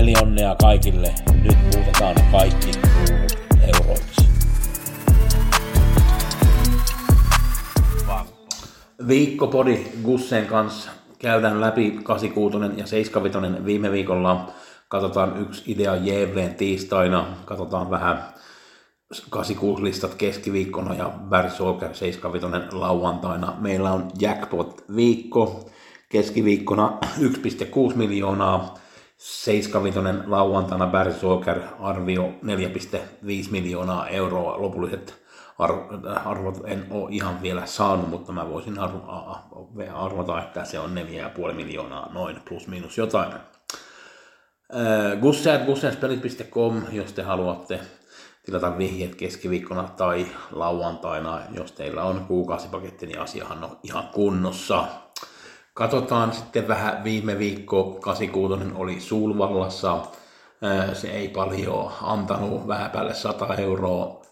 Pelionnea kaikille. Nyt muutetaan kaikki kruunut euroiksi. Viikkopodi Gussen kanssa käydään läpi 86 ja 75 viime viikolla. Katsotaan yksi idea Jevleen tiistaina. Katsotaan vähän 86 listat keskiviikkona ja Barry Solker 75 lauantaina. Meillä on jackpot viikko keskiviikkona 1,6 miljoonaa. 75 lauantaina Barry Solker arvio 4,5 miljoonaa euroa. Lopulliset ar- arvot en ole ihan vielä saanut, mutta mä voisin arv- arvata, että se on 4,5 miljoonaa noin plus miinus jotain. Gusseat, gusseaspelit.com, jos te haluatte tilata vihjeet keskiviikkona tai lauantaina, jos teillä on kuukausipaketti, niin asiahan on ihan kunnossa. Katsotaan sitten vähän viime viikko, 86 oli Sulvallassa, se ei paljon antanut, vähän päälle 100 euroa,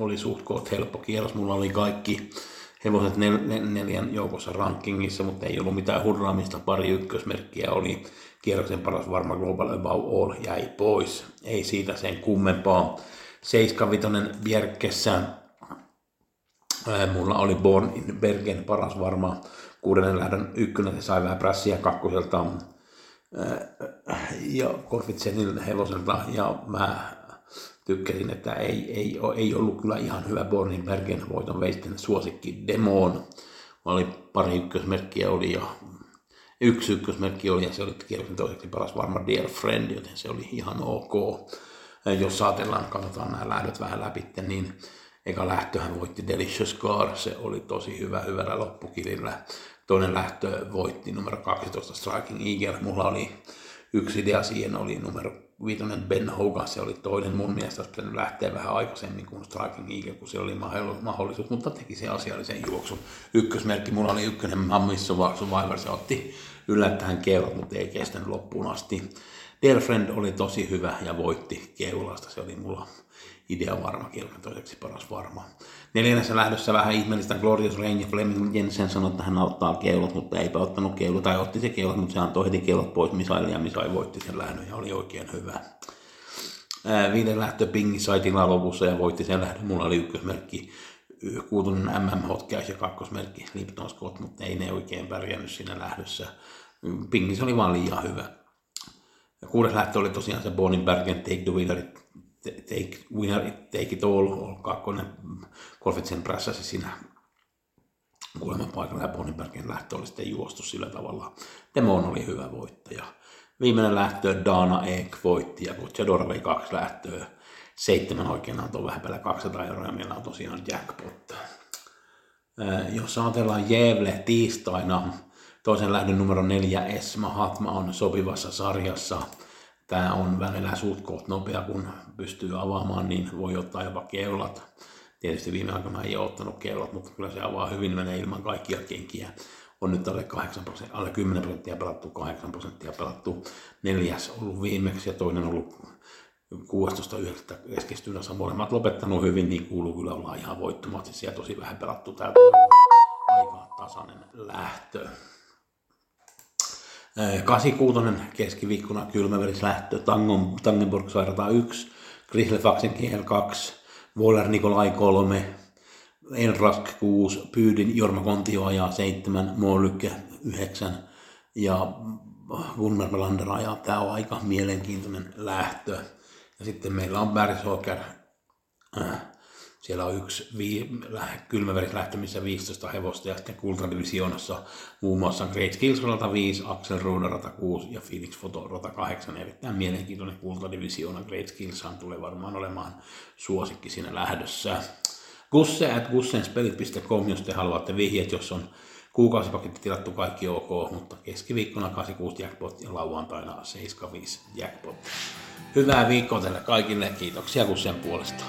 oli suht helppo kierros, mulla oli kaikki hevoset nel, nel, neljän joukossa rankingissa, mutta ei ollut mitään hurraamista, pari ykkösmerkkiä oli, kierroksen paras varma Global Above All jäi pois, ei siitä sen kummempaa. 75 Bjerkessä, mulla oli Born in Bergen paras varma, kuudennen lähdön ykkönen, sai vähän prässiä kakkoselta ja Korfitsenin hevoselta ja mä tykkäsin, että ei, ei, ei ollut kyllä ihan hyvä Bornin Bergen voiton veisten suosikki Demon. Mä oli pari ykkösmerkkiä oli ja yksi ykkösmerkki oli ja se oli kierroksen toiseksi paras varma Dear Friend, joten se oli ihan ok. Jos saatellaan, katsotaan nämä lähdöt vähän läpi, niin eka lähtöhän voitti Delicious Car, se oli tosi hyvä hyvällä loppukilillä. Toinen lähtö voitti numero 12 Striking Eagle, mulla oli yksi idea siihen, oli numero viitonen Ben Hogan, se oli toinen mun mielestä, pitänyt lähteä vähän aikaisemmin kuin Striking Eagle, kun se oli mahdollisuus, mutta teki se asiallisen juoksun. Ykkösmerkki, mulla oli ykkönen Mammis Survivor, se otti yllättäen keulot, mutta ei kestänyt loppuun asti. Dear Friend oli tosi hyvä ja voitti keulasta, se oli mulla idea varma, kierron toiseksi paras varma. Neljännessä lähdössä vähän ihmeellistä Glorious Rain ja Fleming Jensen sanoi, että hän auttaa keulot, mutta eipä ottanut keulot, tai otti se keulot, mutta se antoi heti keulot pois Misaille ja Misai voitti sen lähdön ja oli oikein hyvä. Viiden lähtö Pingi sai tilaa lopussa ja voitti sen lähdön. Mulla oli ykkösmerkki kuutunen MM Hotkeis ja kakkosmerkki Lipton Scott, mutta ei ne oikein pärjännyt siinä lähdössä. Pingis oli vaan liian hyvä. Ja kuudes lähtö oli tosiaan se Bergen Take the Winner, take, winner take it all, kakkonen Kolfitsen prässäsi siinä kuulemman paikalla ja Bonnibergin lähtö oli sitten juostu sillä tavalla. Demon oli hyvä voittaja. Viimeinen lähtö Dana Ek voitti ja Butchador vei kaksi lähtöä. Seitsemän oikein antoi vähän päällä 200 euroa ja meillä on tosiaan jackpot. Jos ajatellaan Jevle tiistaina, toisen lähdön numero neljä Esma Hatma on sopivassa sarjassa – Tämä on välillä suht koht nopea, kun pystyy avaamaan, niin voi ottaa jopa keulat. Tietysti viime aikoina ei ole ottanut keulat, mutta kyllä se avaa hyvin, menee ilman kaikkia kenkiä. On nyt alle, 8 prosenttia, alle 10 prosenttia pelattu, 8 prosenttia pelattu. Neljäs ollut viimeksi ja toinen ollut 16.9. keskistynnässä. Molemmat lopettanut hyvin, niin kuuluu kyllä olla ihan voittomasti. ja tosi vähän pelattu. Täältä aika tasainen lähtö. 86 keskiviikkona kylmäverislähtö, Tangon, Tangenburg Sairata 1, Grislefaksen GL 2, Voller Nikolai 3, Enrask 6, Pyydin Jorma Kontio ajaa 7, Molykke 9 ja Gunnar Melander ajaa. Tämä on aika mielenkiintoinen lähtö. Ja sitten meillä on Bergshoker äh, siellä on yksi vii, kylmäverislähtö, missä 15 hevosta ja sitten kultadivisioonassa muun muassa Great Skills rata 5, Axel Ruda rata 6 ja Phoenix Photo rata 8. Erittäin mielenkiintoinen kultadivisioona. Great Skills tulee varmaan olemaan suosikki siinä lähdössä. Gusse at gussenspelit.com, jos te haluatte vihjeet, jos on kuukausipaketti tilattu kaikki ok, mutta keskiviikkona 86 jackpot ja lauantaina 75 jackpot. Hyvää viikkoa teille kaikille. Kiitoksia kun sen puolesta.